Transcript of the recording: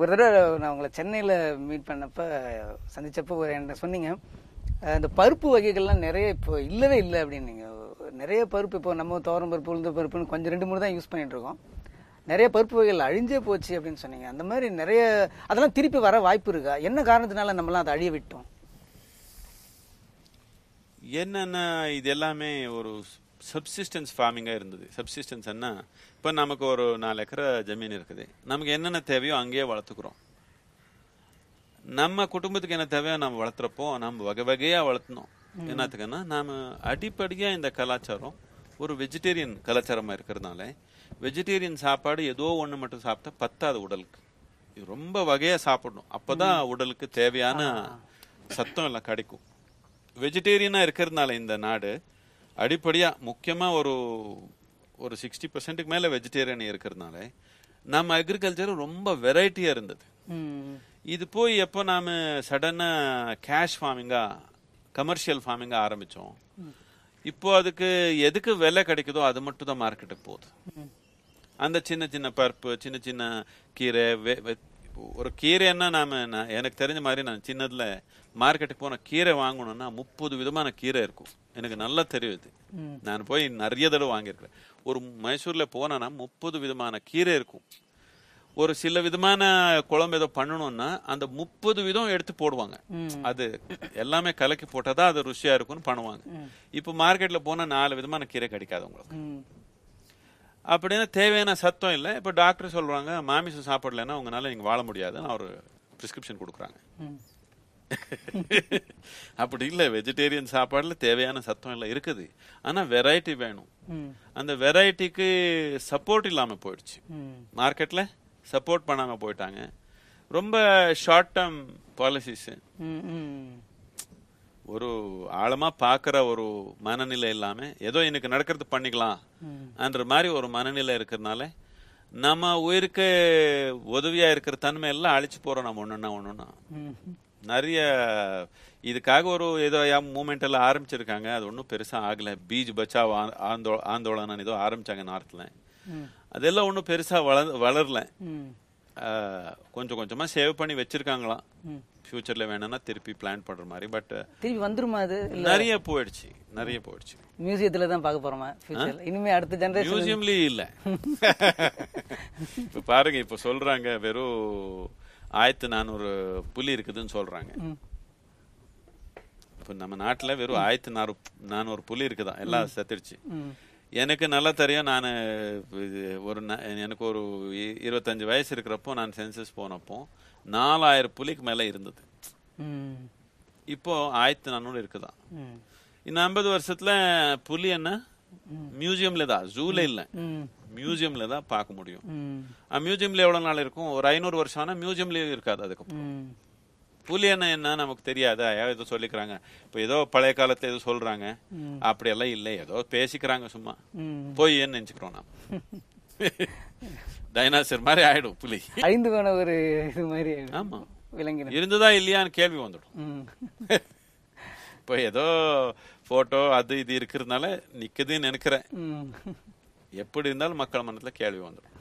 ஒரு தடவை நான் உங்களை சென்னையில் மீட் பண்ணப்ப சந்தித்தப்போ ஒரு என்கிட்ட சொன்னீங்க. இந்த பருப்பு வகைகள்லாம் நிறைய இப்போ இல்லவே இல்லை அப்படின்னீங்க நிறைய பருப்பு இப்போ நம்ம துவரம் பருப்பு உளுந்த பருப்புன்னு கொஞ்சம் ரெண்டு மூணு தான் யூஸ் பண்ணிட்டு இருக்கோம். நிறைய பருப்பு வகைகள் அழிஞ்சே போச்சு அப்படின்னு சொன்னீங்க. அந்த மாதிரி நிறைய அதெல்லாம் திருப்பி வர வாய்ப்பு இருக்கா? என்ன காரணத்தினால நம்மலாம் அதை அழிய விட்டோம்? என்னென்ன இது எல்லாமே ஒரு சப்சிஸ்டன்ஸ் ஃபார்மிங்கா இருந்தது. சப்சிஸ்டன்ஸ் என்ன இப்போ நமக்கு ஒரு நாலு ஏக்கரை ஜமீன் இருக்குது. நமக்கு என்னென்ன தேவையோ அங்கேயே வளர்த்துக்கிறோம். நம்ம குடும்பத்துக்கு என்ன தேவையோ நம்ம வளர்த்துறப்போ நம்ம வகை வகையா வளர்த்தணும். என்னத்துக்குன்னா நாம அடிப்படையா இந்த கலாச்சாரம் ஒரு வெஜிடேரியன் கலாச்சாரமா இருக்கிறதுனால வெஜிடேரியன் சாப்பாடு ஏதோ ஒண்ணு மட்டும் சாப்பிட்டா பத்தாது உடலுக்கு. இது ரொம்ப வகையா சாப்பிடணும். அப்பதான் உடலுக்கு தேவையான சத்தம் எல்லாம் கிடைக்கும். வெஜிடேரியனா இருக்கிறதுனால இந்த நாடு அடிப்படையா முக்கியமா ஒரு ஒரு சிக்ஸ்டி பர்சன்ட்டுக்கு மேல வெஜிடேரியன் இருக்கிறதுனால நம்ம அக்ரிகல்ச்சர் ரொம்ப வெரைட்டியா இருந்தது. இது போய் எப்போ நாம சடனா கேஷ் ஃபார்மிங்கா கமர்ஷியல் ஃபார்மிங்கா ஆரம்பிச்சோம். இப்போ அதுக்கு எதுக்கு விலை கிடைக்குதோ அது மட்டும் தான் மார்க்கெட்டுக்கு போகுது அந்த சின்ன சின்ன பருப்பு சின்ன சின்ன கீரை ஒரு கீரைன்னா நாம நான் எனக்கு தெரிஞ்ச மாதிரி நான் சின்னதுல மார்க்கெட்டுக்கு போன கீரை வாங்கணும்னா முப்பது விதமான கீரை இருக்கும். எனக்கு நல்லா தெரியுது நான் போய் நிறைய தடவை வாங்கியிருக்கிறேன். ஒரு மைசூர்ல போனேன்னா முப்பது விதமான கீரை இருக்கும். ஒரு சில விதமான குழம்பு ஏதோ பண்ணணும்னா அந்த முப்பது விதம் எடுத்து போடுவாங்க. அது எல்லாமே கலக்கி போட்டாதான் அது ருசியா இருக்கும்னு பண்ணுவாங்க. இப்போ மார்க்கெட்ல போனா நாலு விதமான கீரை கிடைக்காது உங்களுக்கு. அப்படின்னு தேவையான சத்தம் இல்லை இப்போ டாக்டர் சொல்றாங்க மாமிசம் சாப்பிடலைன்னா உங்களால நீங்க வாழ முடியாதுன்னு ஒரு பிரிஸ்கிரிப்ஷன் கொடுக்குறாங்க. அப்படி இல்லை வெஜிடேரியன் சாப்பாடுல தேவையான சத்தம் எல்லாம் இருக்குது ஆனா வெரைட்டி வேணும். அந்த வெரைட்டிக்கு சப்போர்ட் இல்லாம போயிடுச்சு ம். மார்க்கெட்ல சப்போர்ட் பண்ணாம போயிட்டாங்க ரொம்ப ஷார்ட் டேர்ம் பாலிசிஸ். ஒரு ஆழமா பார்க்குற ஒரு மனநிலை இல்லாம ஏதோ எனக்கு நடக்கிறது பண்ணிக்கலாம் என்ற மாதிரி ஒரு மனநிலை இருக்கிறதுனால நம்ம உயிருக்கு உதவியா இருக்கிற தன்மை எல்லாம் அழிச்சு போறோம் நம்ம ஒண்ணுன்னா ஒண்ணுன்னா. ம். நிறைய இதுக்காக ஒரு ஏதோ மூமெண்ட் எல்லாம் ஆரம்பிச்சிருக்காங்க. அது ஒன்றும் பெருசா ஆகல. பீச் பச்சாவ் ஆந்தோ ஆந்தோலனம் ஏதோ ஆரம்பிச்சாங்க நார்த்ல அதெல்லாம் ஒன்றும் பெருசா வளர் வளரல. கொஞ்சம் கொஞ்சமா சேவ் பண்ணி வச்சிருக்காங்களாம். ஃபியூச்சர்ல வேணும்னா திருப்பி பிளான் பண்ற மாதிரி பட் திருப்பி வந்துருமா அது? நிறைய போயிடுச்சு நிறைய போயிடுச்சு. மியூசியத்துல தான் பார்க்க போறோமா? ஃபியூச்சர்ல இனிமே அடுத்த ஜெனரேஷன் மியூசியம்லயே இல்ல. இப்ப பாருங்க இப்ப சொல்றாங்க வெறும் ஆயிரத்தி நானூறு புலி இருக்குதுன்னு சொல்றாங்க. இப்ப நம்ம நாட்டுல வெறும் ஆயிரத்தி நானூறு நானூறு புலி இருக்குதான் எல்லாம் செத்துடுச்சு எனக்கு நல்லா தெரியும். நான் ஒரு எனக்கு ஒரு இருபத்தஞ்சு வயசு இருக்கிறப்போ நான் சென்சஸ் போனப்போ நாலாயிரம் புலிக்கு மேல இருந்தது. இப்போ ஆயிரத்தி நானூறு இருக்குதான் ம். இன்னும் ஐம்பது வருஷத்துல புலி என்ன? மியூசியம்ல தான் ஜூல இல்ல. மியூசியம்ல தான் பார்க்க முடியும். மியூசியம்ல எவ்வளவு நாள் இருக்கும்? ஒரு ஐநூறு வருஷம் ஆனா மியூசியம்லயும் இருக்காது அதுக்கப்புறம். ம். புலி என்ன நமக்கு தெரியாதா? ஏதோ சொல்லிக்கிறாங்க. இப்போ ஏதோ பழைய காலத்துல ஏதோ சொல்றாங்க. அப்படியெல்லாம் இல்லை. ஏதோ பேசிக்கிறாங்க சும்மா. போய் ஏன்னு நினைச்சுக்கிறோம் நாம். டைனாசர் மாதிரி ஆயிடும் புலி. அழிந்து போன ஒரு இது மாதிரி ஆமா. விலங்கினம் இருந்ததா இல்லையான்னு கேள்வி வந்துடும். இப்போ ஏதோ போட்டோ அது இது இருக்கிறதுனால நிக்குதுன்னு நினைக்கிறேன். எப்படி இருந்தாலும் மக்கள் மனத்துல கேள்வி வந்துடும்.